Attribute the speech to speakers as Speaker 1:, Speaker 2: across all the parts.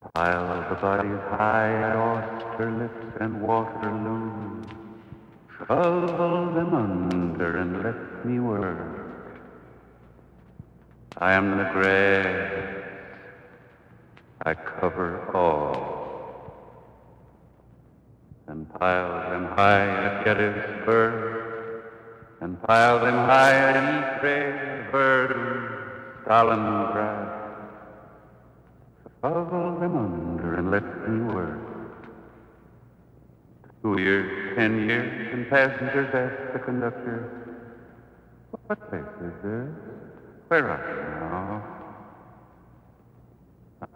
Speaker 1: While the bodies high at Austerlitz and Waterloo, shovel them under and let me work. I am the grass, I cover all, and pile them high at Gettysburg, and pile them high at Ypres, Verdun, Stalingrad. Shovel them under and let me work. Two years, ten years, and passengers ask the conductor, What place is this? Where are you now?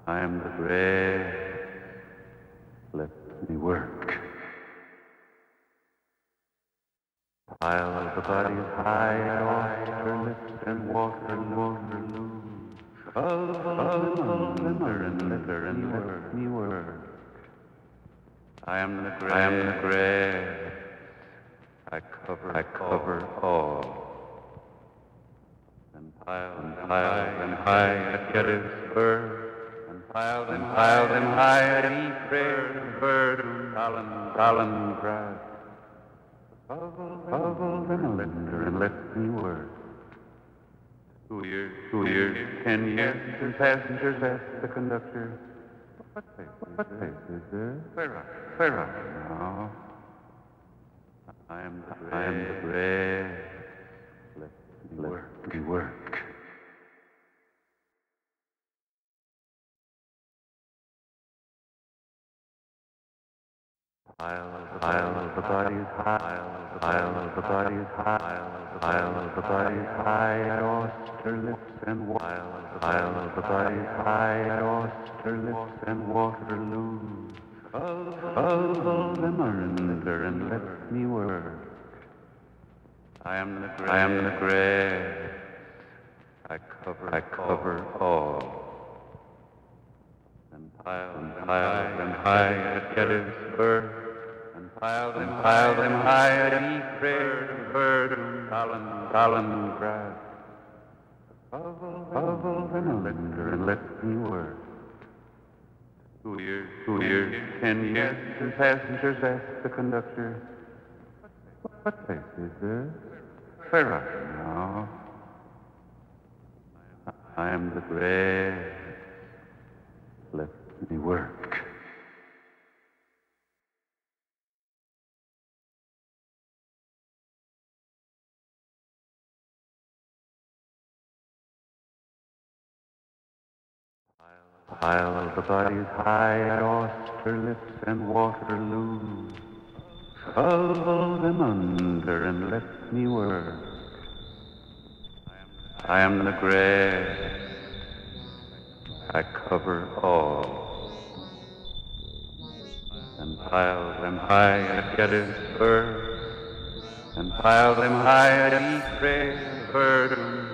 Speaker 1: I am the grass. Let me work. Pile of the bodies high at Austerlitz and Waterloo. Waterloo. Shovel them under and let, and let me work. I am the grass. I am the grass. I cover. I cover all. And pile and pile and high at Gettysburg. And pile and pile them high at Ypres, Verdun, Stalin, Stalingrad. Shovel them under and let me work. Two years, two years, ten years, and passengers ask the conductor, what place, what place is this? Where are, where are you now? I am the grass. I am the grass. Let me work. Let me work. Pile of the pile of the bodies high, pile of the bodies high, pile of the bodies high at Austerlitz and pile of the pile of the bodies high at Austerlitz and Waterloo. Shovel them under and let me work. I am the grass. I am the grass. I cover. I cover all. And pile and pile them high at Gettysburg. And pile them, pile them high at Ypres, Verdun, Stalin, Stalingrad. Shovel them under and a lender, and let me work. Two years, two years, ten years, and passengers ask the conductor, what place is this? Where are you now? I am the grass. Let me work. Pile of the bodies high at Austerlitz and Waterloo. Shovel them under and let me work. I am the grass. I cover all. And pile them high at Gettysburg. And pile them high at Ypres, Verdun,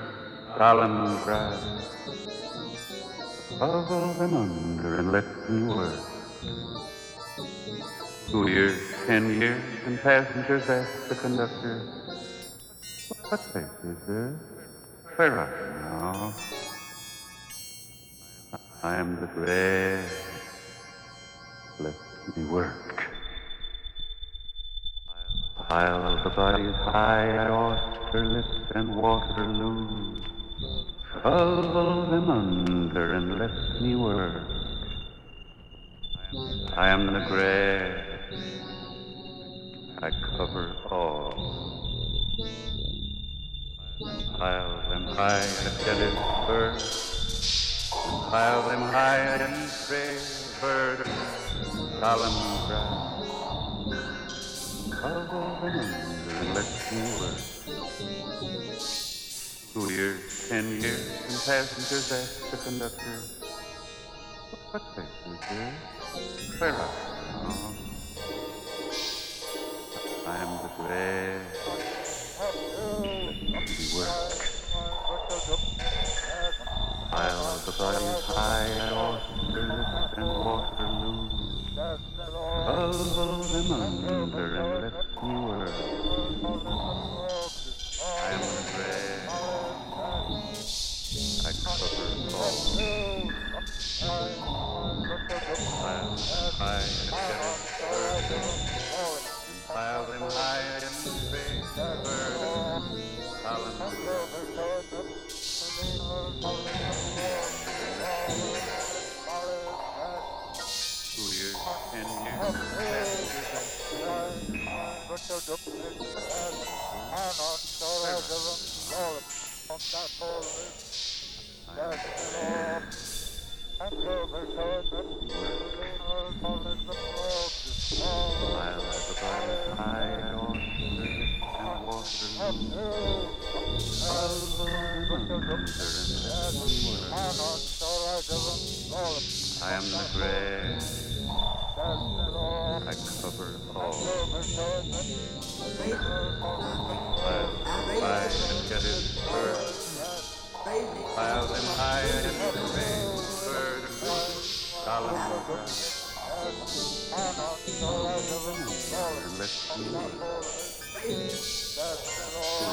Speaker 1: Stalingrad. Shovel them under and let me work. Two years, ten years, and passengers ask the conductor, What place is this? Where are you now? I am the grass. Let me work. Pile of the bodies high at Austerlitz and Waterloo. Shovel them under and let me work. I am the grass. I cover all. Pile them high at Gettysburg. Pile them high at Ypres, Verdun, Stalingrad. Shovel them under and let me work. Two years, ten years, and passengers ask the conductor, What place is this? Where are you? Uh-huh. I am the me work. Pile of the bodies high at Austerlitz and Waterloo. Shovel them under and let me work. I am the grass. I cover all. High and get it first. Pile them high and space bird. And let me Two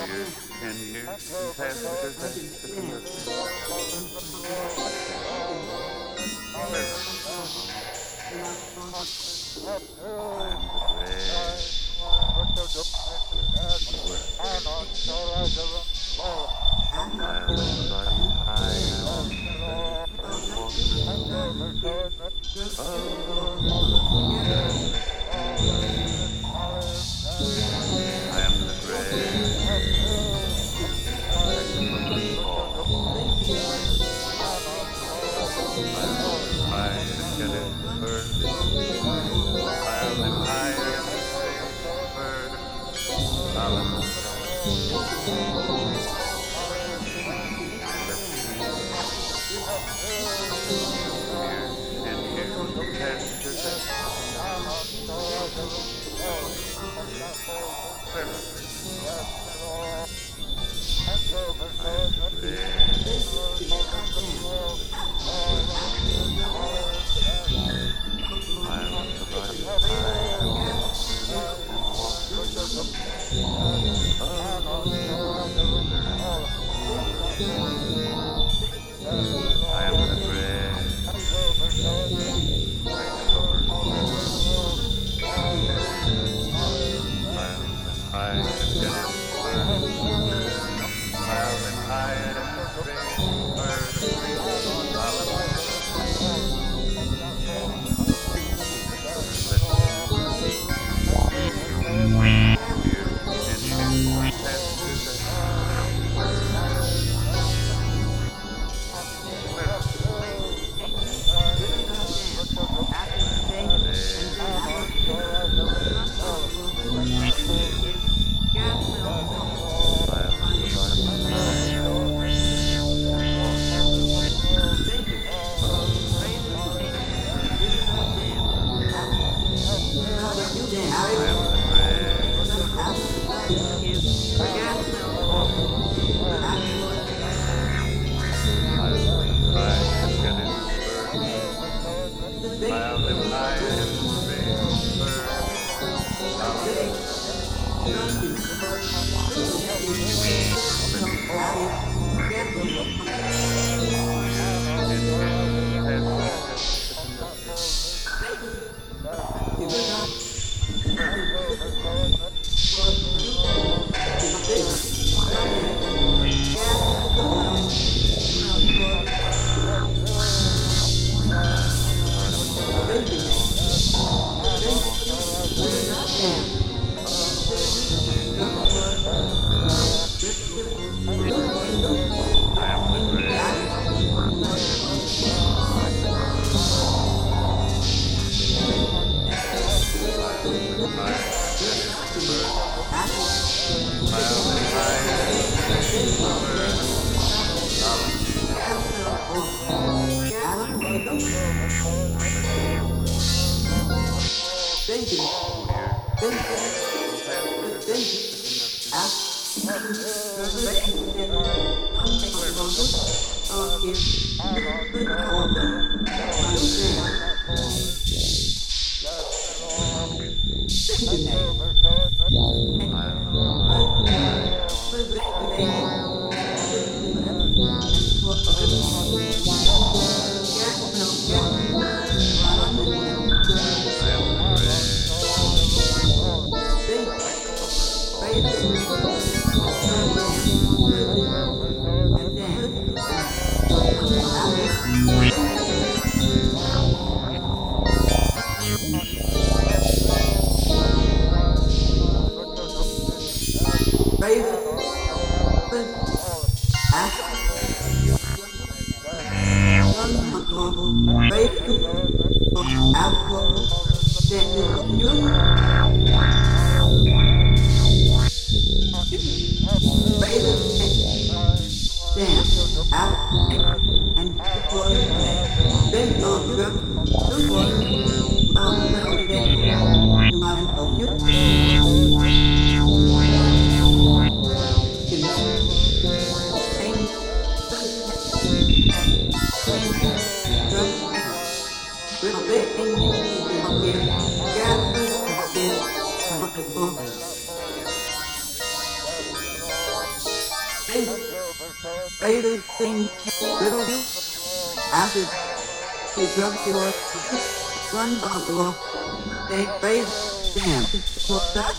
Speaker 1: years, ten years, and passengers and I am
Speaker 2: Everything little you acid he drugs your one bottle they face damn for that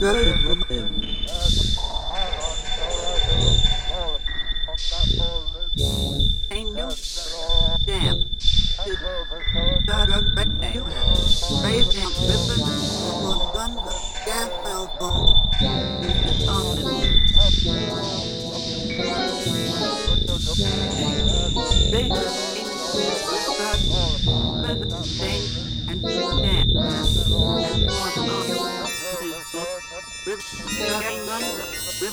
Speaker 2: good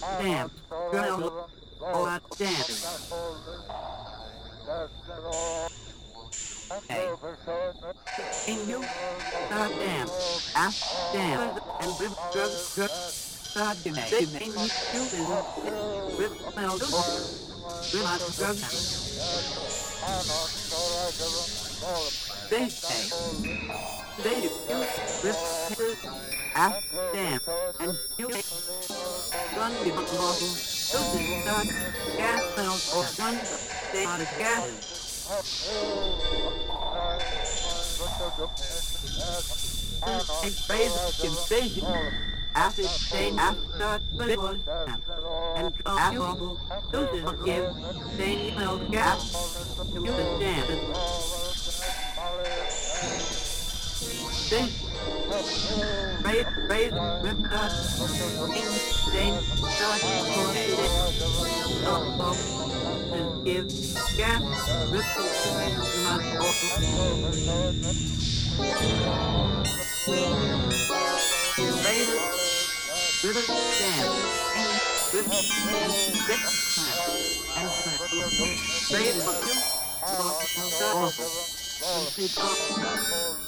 Speaker 2: damn, girl, that damn. Hey, in you, goddamn, after, damn, and with drugs, drugs, goddamn, they make you stupid, with well, with drugs. They say, they do with after damn, and you gun the model, is not gas cells or guns, they are gas. And phase invasion, after stain after twenty-one and alcohol, those give stain gas to the dance. Rip cut, in, stain, start, for it, up, up, and give gas, not awful. Raise it, rip it, stand, and rip, and and cut, raise it, up, and sit up.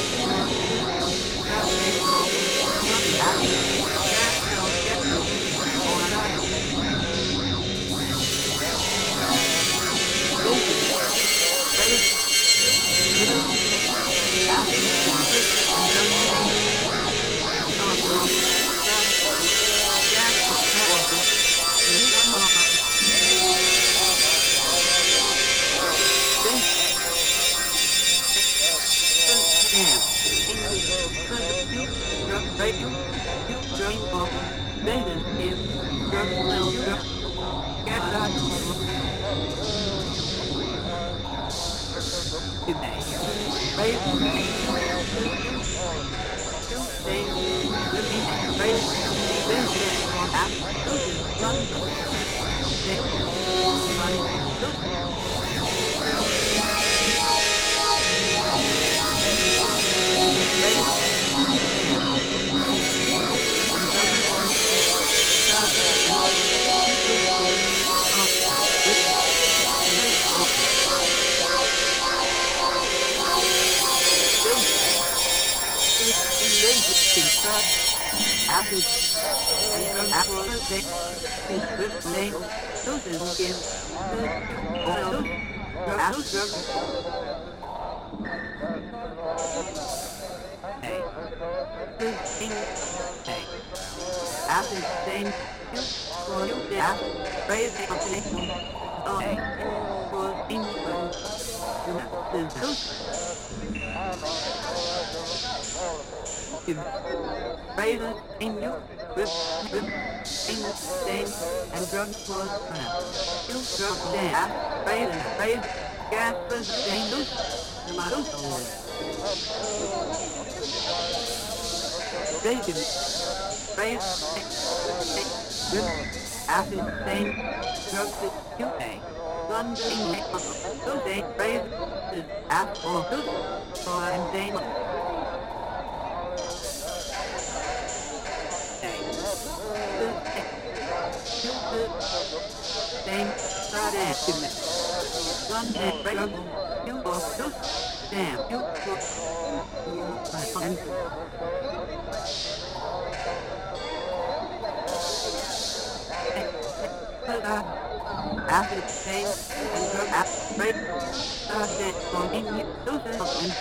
Speaker 2: After same and go after break. Thursday continue. Tuesday and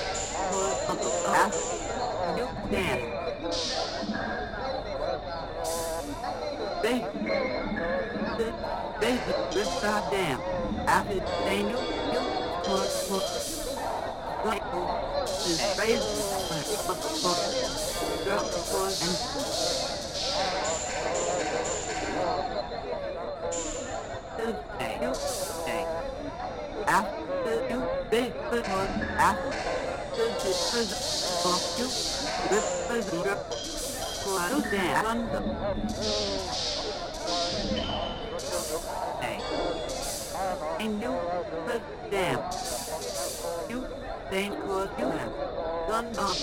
Speaker 2: for after. You damn. They, they, they, this goddamn, after Daniel, you, for, for, like, his face, for, for, girl, for, and, Tuesday, Tuesday, after you, they, for, after, the, for, you, this, for, for, Tuesday, London. Hey. And you put them. You think what you have done of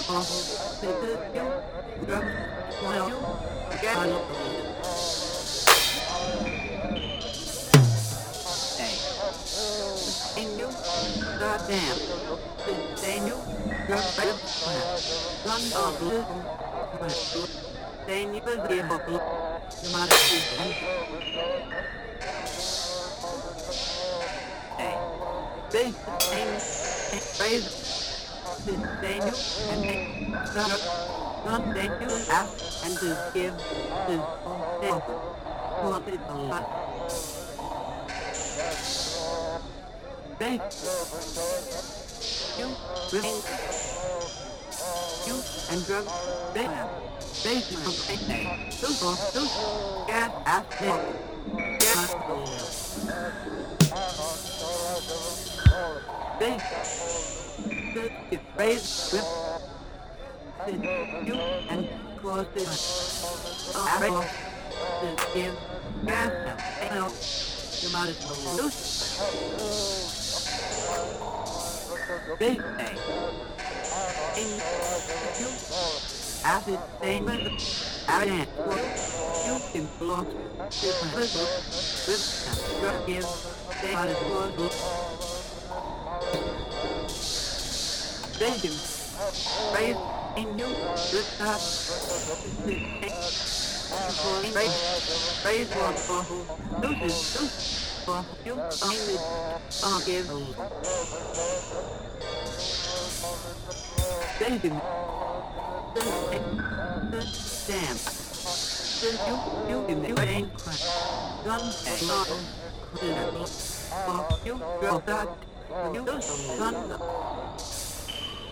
Speaker 2: you goddamn. You drug well done off the then you they praise Daniel and they not Daniel ask and to give to them what is a lot. They you you and drug they have they from they two for two get ask them They the praise with you and cause it apple to give the matter loose. They say in you acid statement and you can block the with drug give they Thank you. In you with that. Praise for for loses lose for you only forgive. Thank you. Damn. You you in the rain crack. Gun and not. For you drop that. You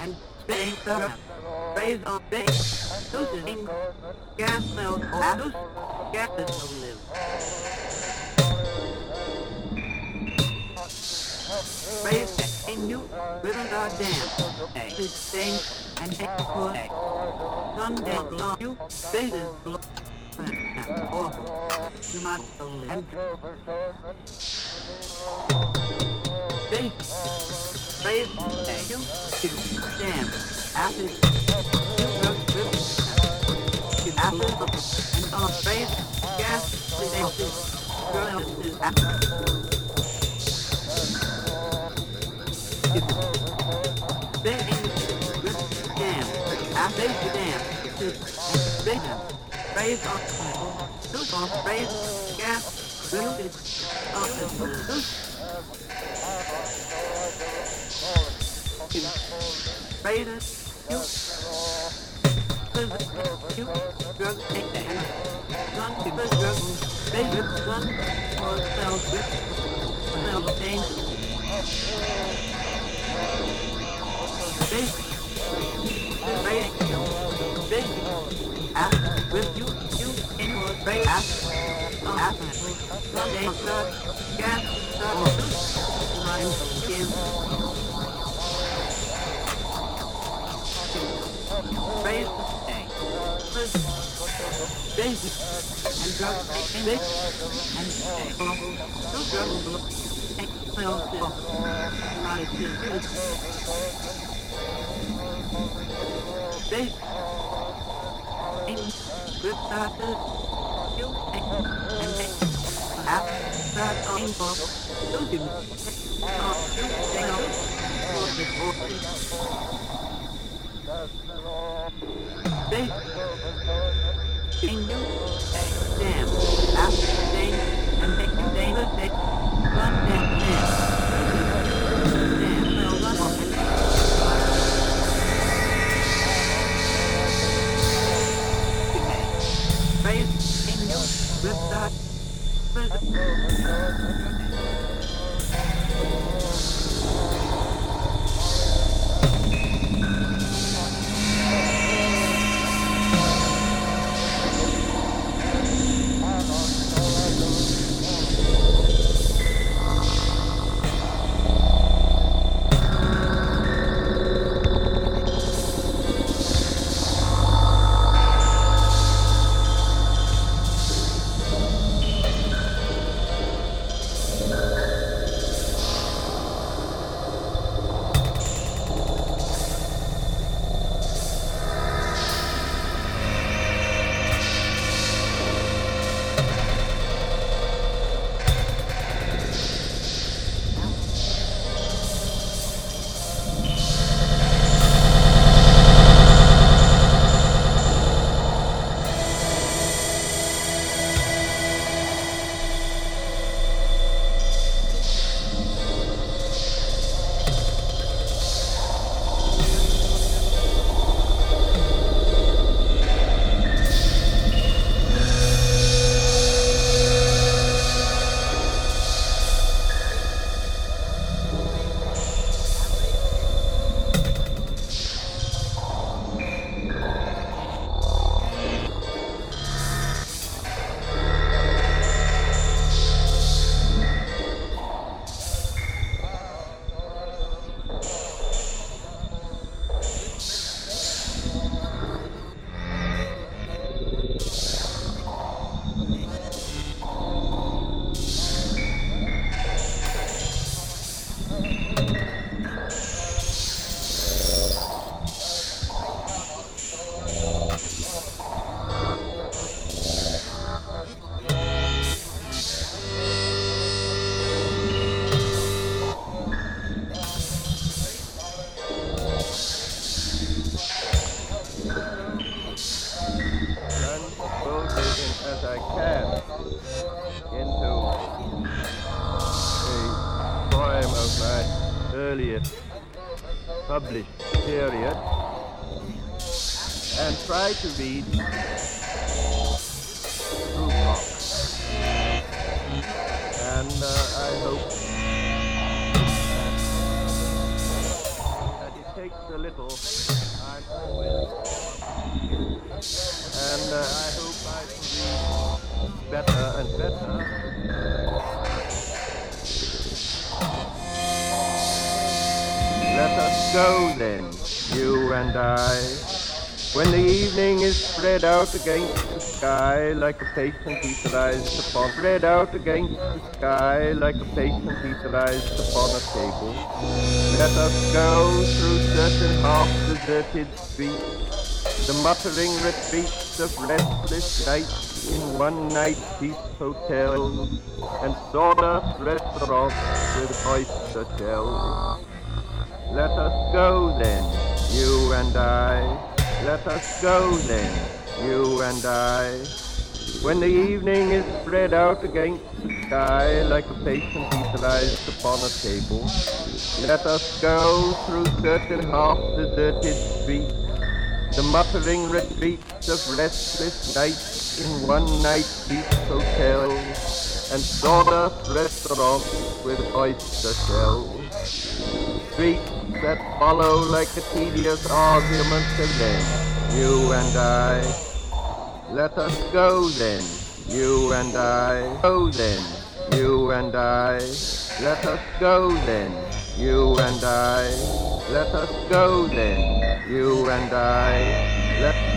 Speaker 2: and spitting the raise on base, losing gas cells, loose gases will live. Raise a new river dam, a sustain and exploit. Sunday blow you, bases blow. Or you must live. They raise a new dam after you broke river. After and on raise gas is after. Raise you they raise they ask with you you in ask ask they drug gas drug mind give raise the stay. Basic and drug basic and stay. No drug explosive. Basic. In good started. You and after that on board. Don't do They in you damn after they and they can they look they run that damn
Speaker 3: earliest Go then, you and I. When the evening is spread out against the sky like a patient etherized upon spread out against the sky like a patient etherized upon a table. Let us go through certain half-deserted streets, the muttering retreats of restless nights in one-night cheap hotels and sawdust restaurants with oyster shells. Let us go then, you and I. Let us go then, you and I. When the evening is spread out against the sky like a patient etherized upon a table, let us go through certain half-deserted streets, the muttering retreats of restless nights in one-night cheap hotels and sawdust restaurants with oyster shells. Streets that follow like a tedious argument of you and I. Let us go then, you and I. Go then, you and I. Let us go then, you and I. Let us go then, you and I. Let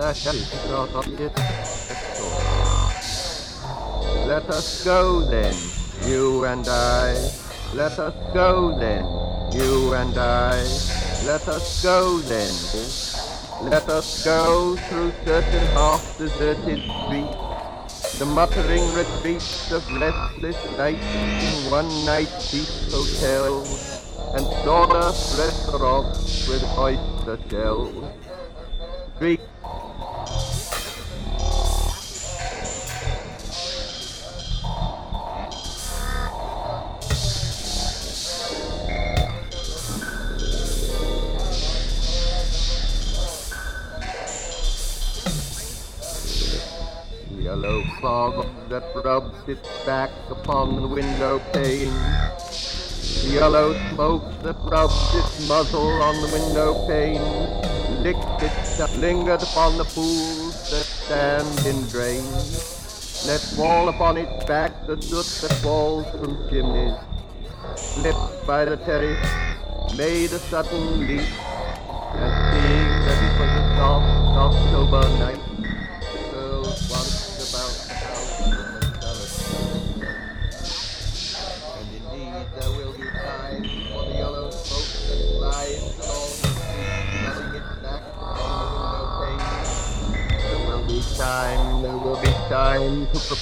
Speaker 3: Let us go then, you and I. Let us go then, you and I. Let us go then. Let us go through certain half-deserted streets the muttering retreats of restless nights in one-night cheap hotels and sawdust restaurants with oyster shells. Streets fog that rubs its back upon the window pane. The yellow smoke that rubs its muzzle on the window pane. Licked its lingered upon the pools that stand in drains. Let fall upon its back the soot that falls from chimneys. Slipped by the terrace, made a sudden leap, and seeing that it was a soft October night,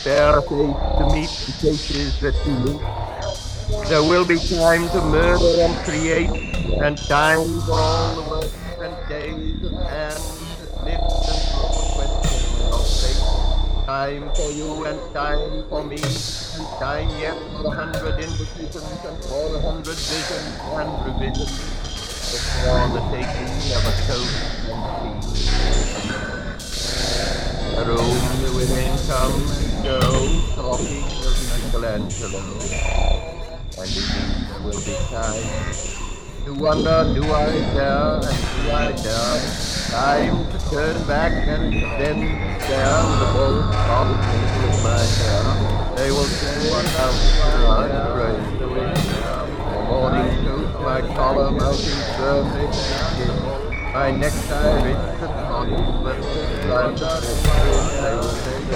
Speaker 3: time to meet the faces that you meet. There will be time to murder and create, and time for all the works and days and hands that lift and questions of fate. Time for you and time for me, and time yet for a hundred invitations and for a hundred visions and revisions. Before the taking of a coat and tea. Room the go, talking of Michelangelo. And there will be time to wonder, do I dare, and do I dare? Time to turn back and then with the thought in my hair. They will say, else I praise the wind? My morning coat, my collar mounting firmly to the skin. My necktie rich and tawny, but I'm just They will say, how, how, do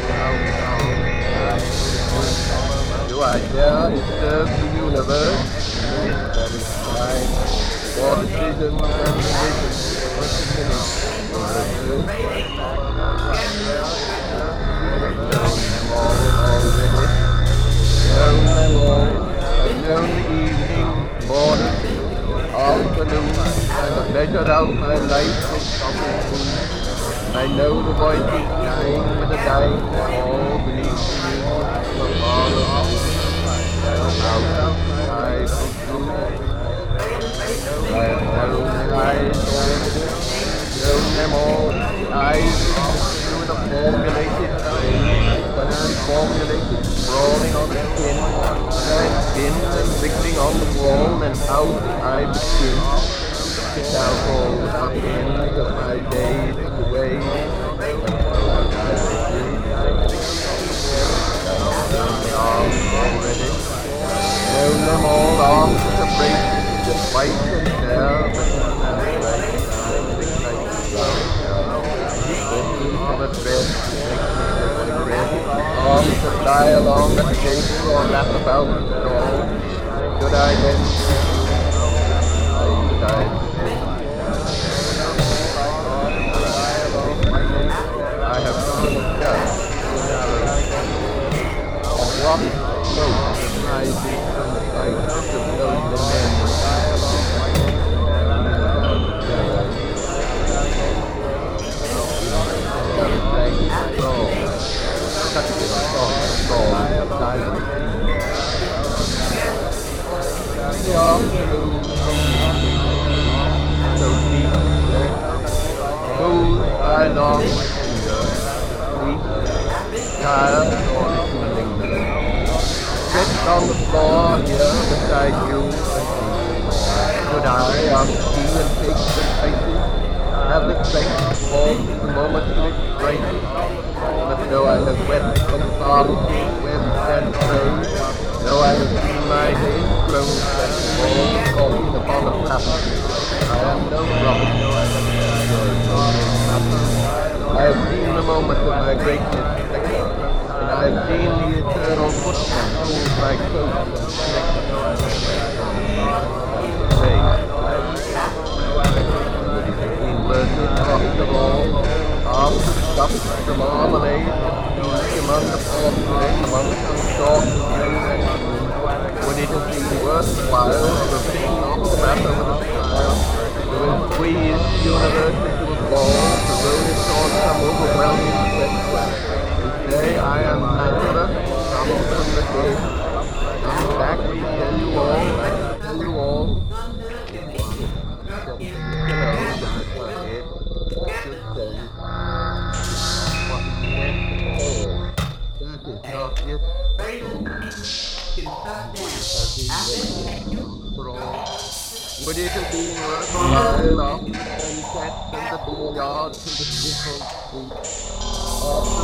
Speaker 3: I dare disturb the universe? That is fine. For the freedom and the minute, evening, morning, afternoon, I out my life I know the boy voices dying with the dying all beneath the music of the off. Out I. I known them all, eyes through the formulated but formulated, sprawling on the skin, and skin and wriggling on the wall, and out I begin. Now all the end of my days away. Already known them all on the braces, the white and fair, but of a thread, the thread, arms that lie along the or the? I? I What boat rising from the sight of those men So deep, cool, I long sleep, tired or feeling Stretched on the floor here beside you. Could I ask you and take the places? Have to form the moment to its grace? But though I have wept and sobbed, wept and prayed, though I have seen my days grown and fall, falling upon the path, I am no prophet, I have seen the moment of my greatness, and I have seen the eternal footman hold my close Between verses crossed of all, after stuffed the among the among short been to have bitten off the matter with the universe into a ball, to roll it on some overwhelming? Today I am Lazarus, come from the dead. I'm back to tell you all, to tell you all. Hello, that's my head. Just tell you. What went all. That is not all. Would it have been worthwhile after the sunset and the billiards and the different streets?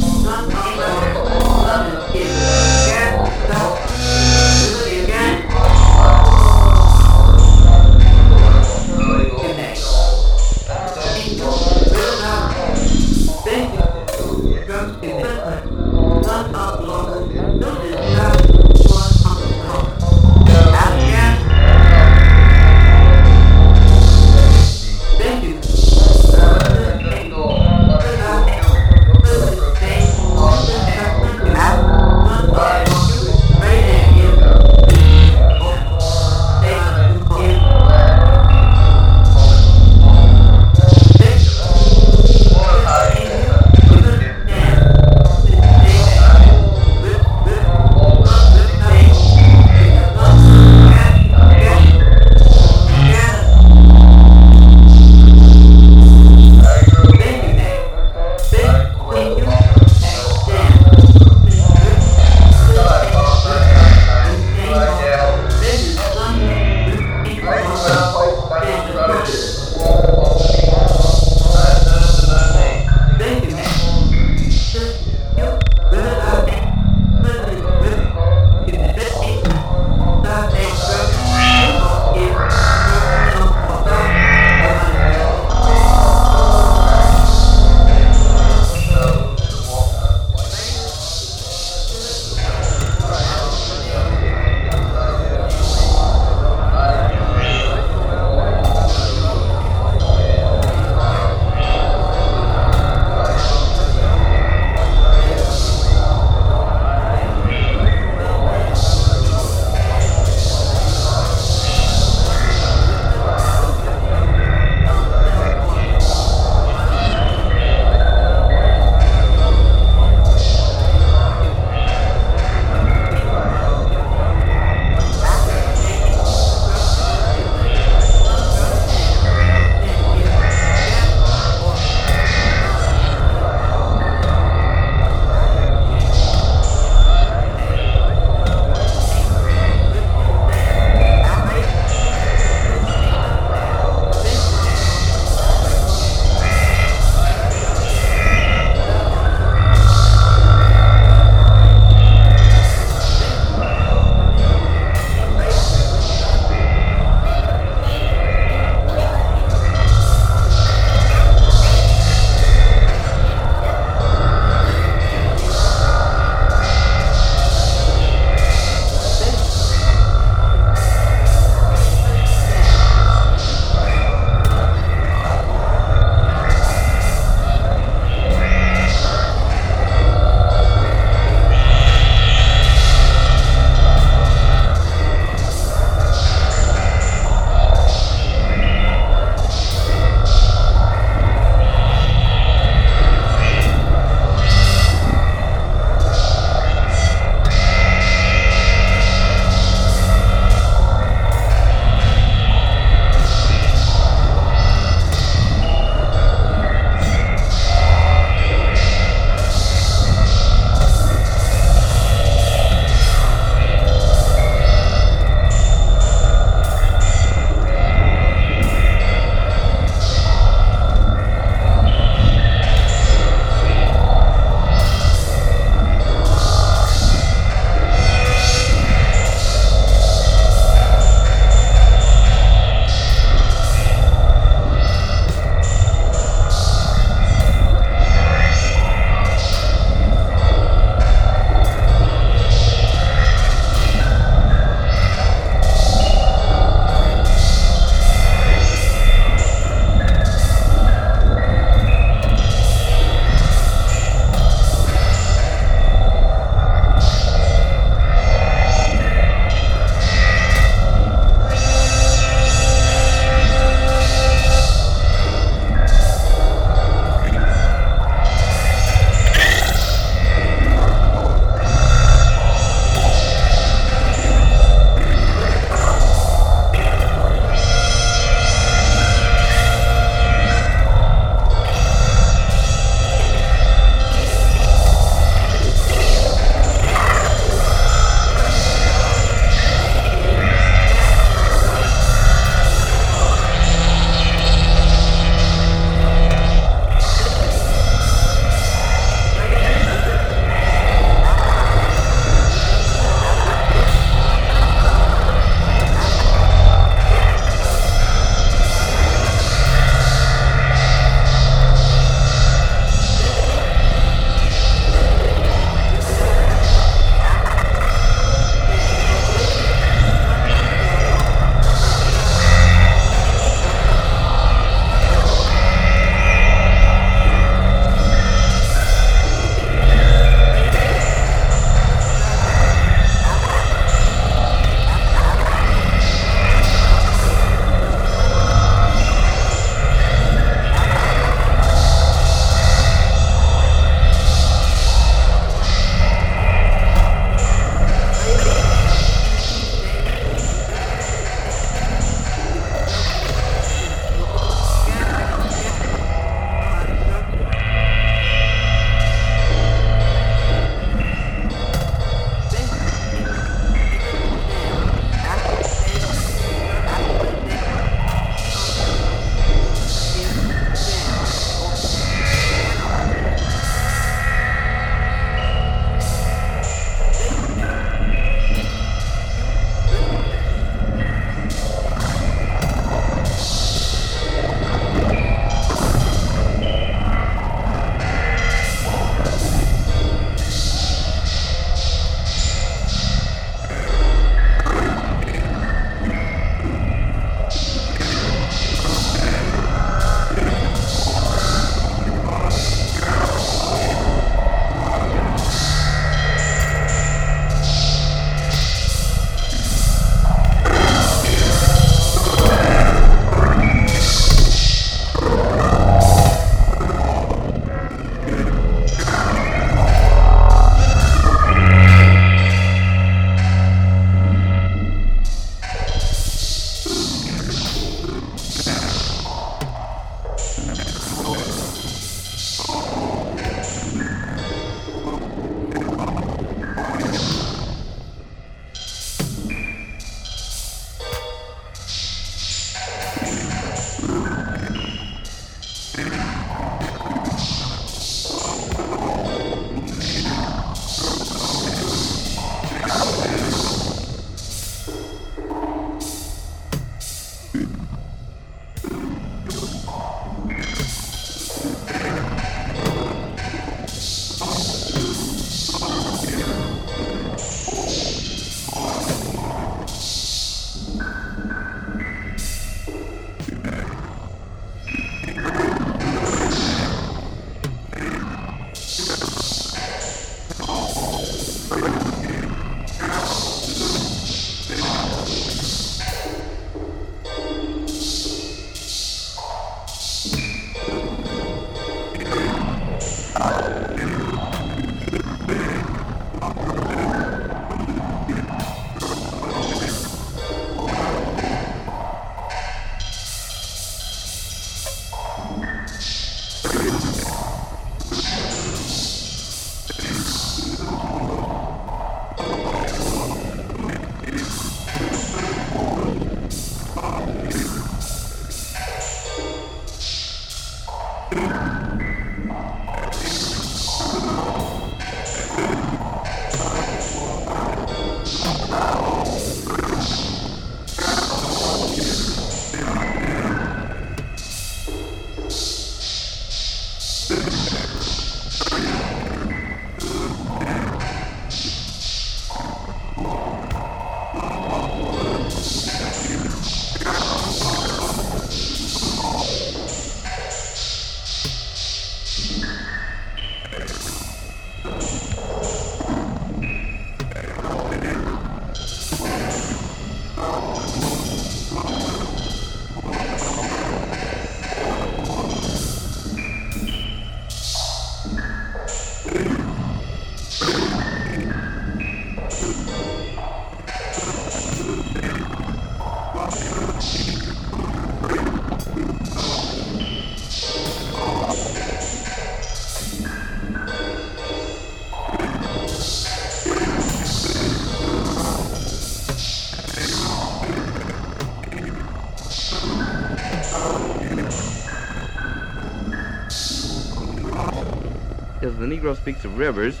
Speaker 4: Negro Speaks of Rivers,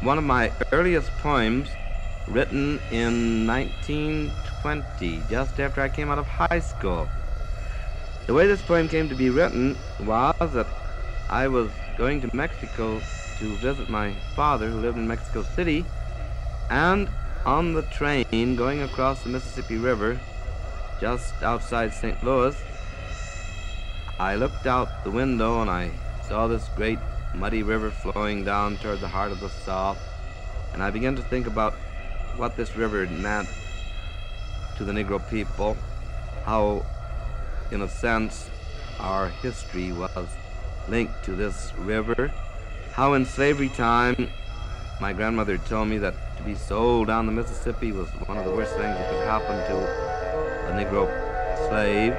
Speaker 4: one of my earliest poems written in 1920, just after I came out of high school. The way this poem came to be written was that I was going to Mexico to visit my father who lived in Mexico City, and on the train going across the Mississippi River just outside St. Louis, I looked out the window and I saw this great muddy river flowing down toward the heart of the South, and I began to think about what this river meant to the Negro people, how, in a sense, our history was linked to this river, how in slavery time my grandmother told me that to be sold down the Mississippi was one of the worst things that could happen to a Negro slave.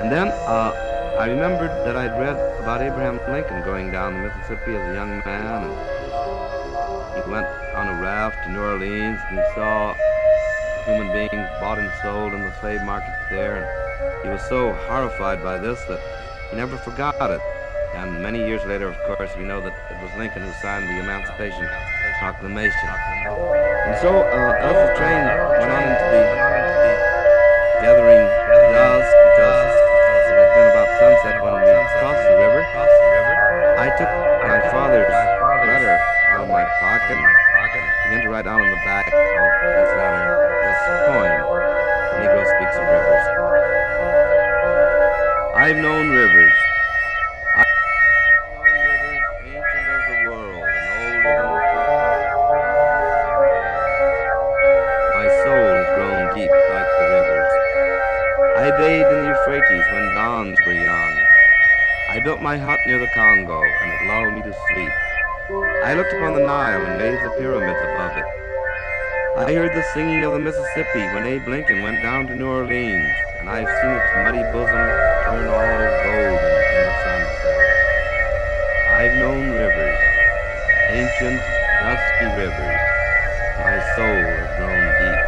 Speaker 4: And then uh, I remembered that I'd read about Abraham Lincoln going down the Mississippi as a young man. And he went on a raft to New Orleans and he saw human beings bought and sold in the slave market there. And he was so horrified by this that he never forgot it. And many years later, of course, we know that it was Lincoln who signed the Emancipation Proclamation. And so, uh, as the train went on into the gathering I took my father's letter out of my pocket and began to write down on the back of his letter this poem, The Negro Speaks of Rivers. I've known rivers. My hut near the Congo, and it lulled me to sleep. I looked upon the Nile and raised the pyramids above it. I heard the singing of the Mississippi when Abe Lincoln went down to New Orleans, and I've seen its muddy bosom turn all golden in the sunset. I've known rivers, ancient, dusky rivers. My soul has grown deep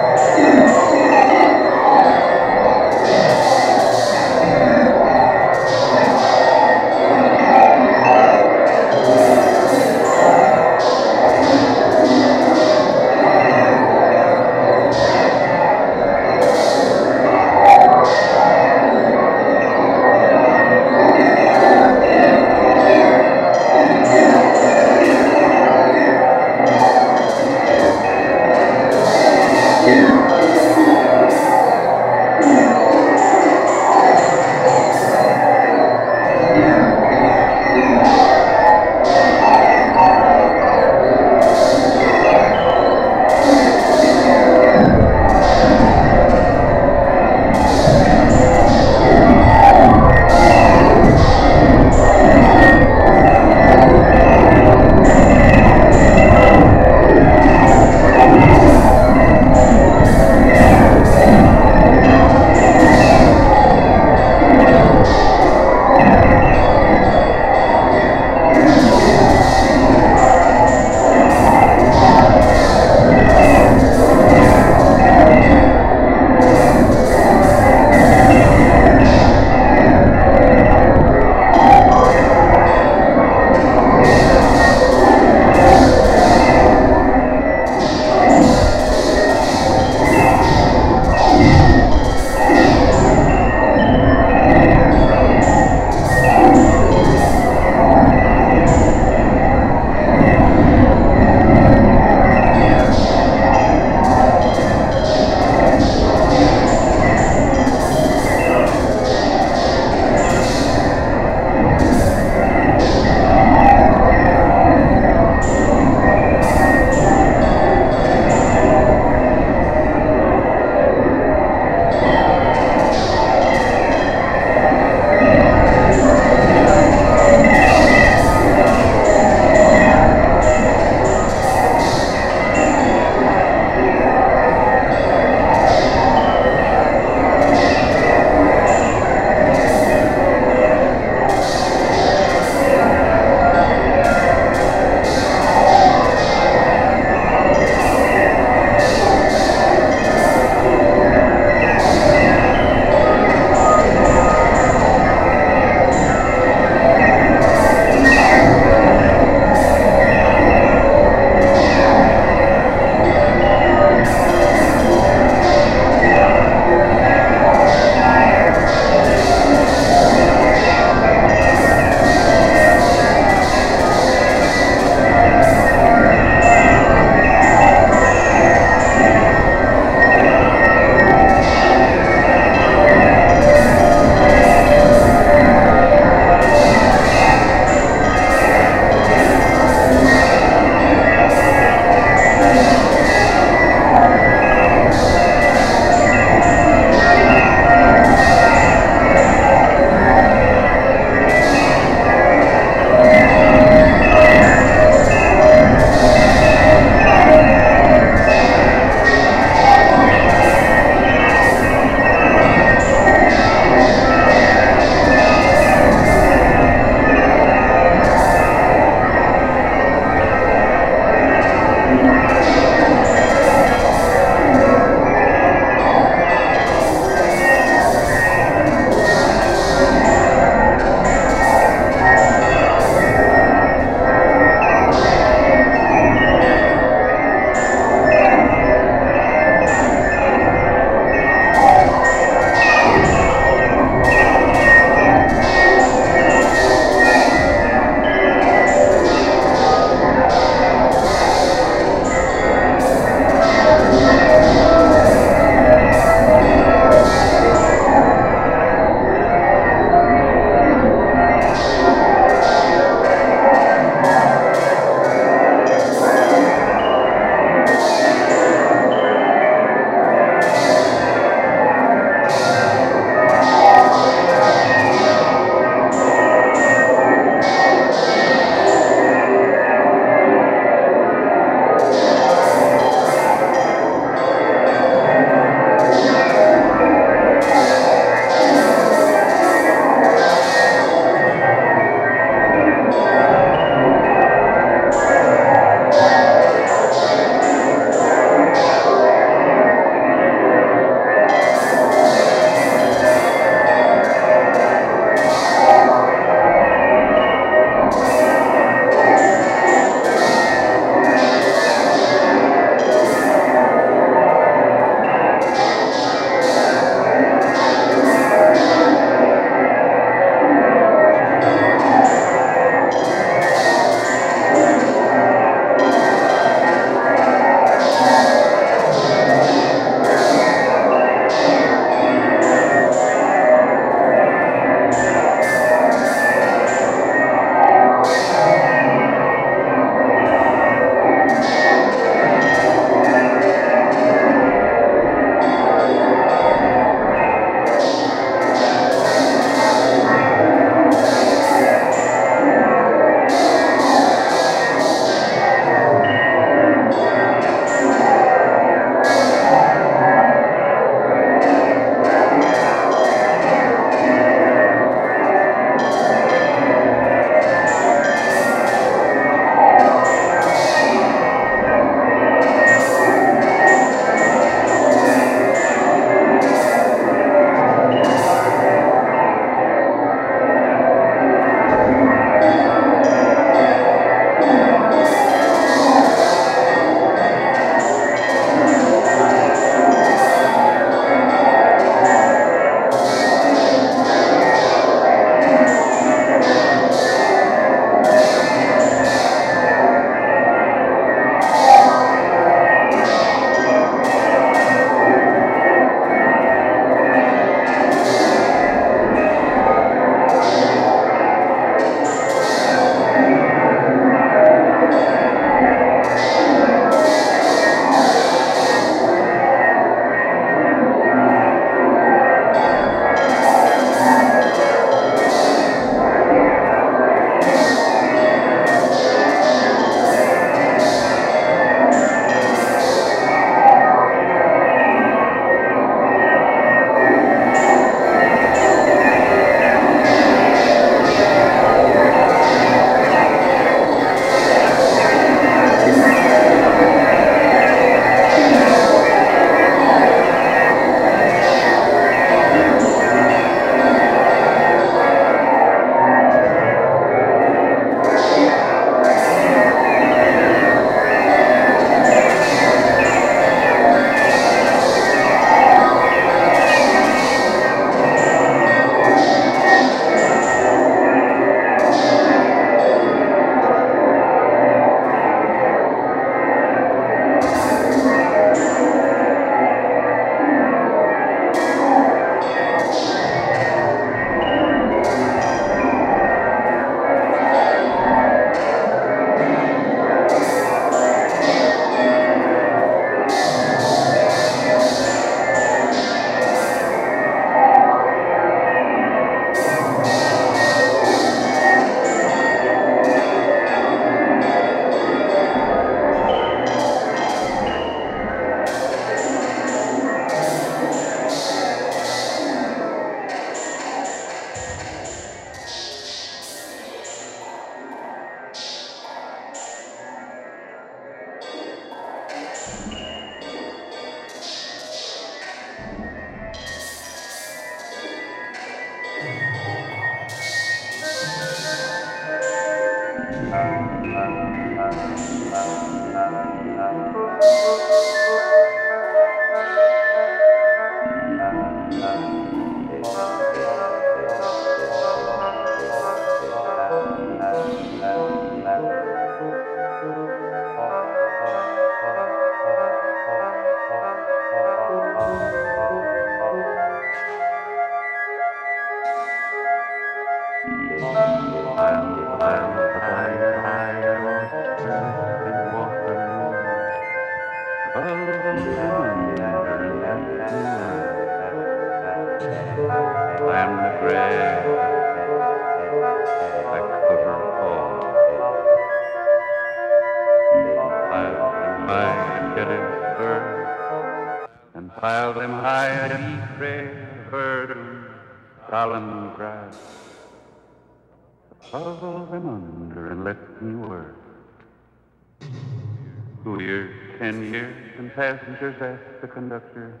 Speaker 1: passengers ask the conductor,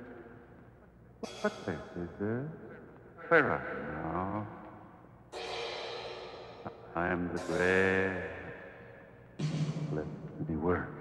Speaker 1: what place is this? Say right now. I am the grass. Let me work.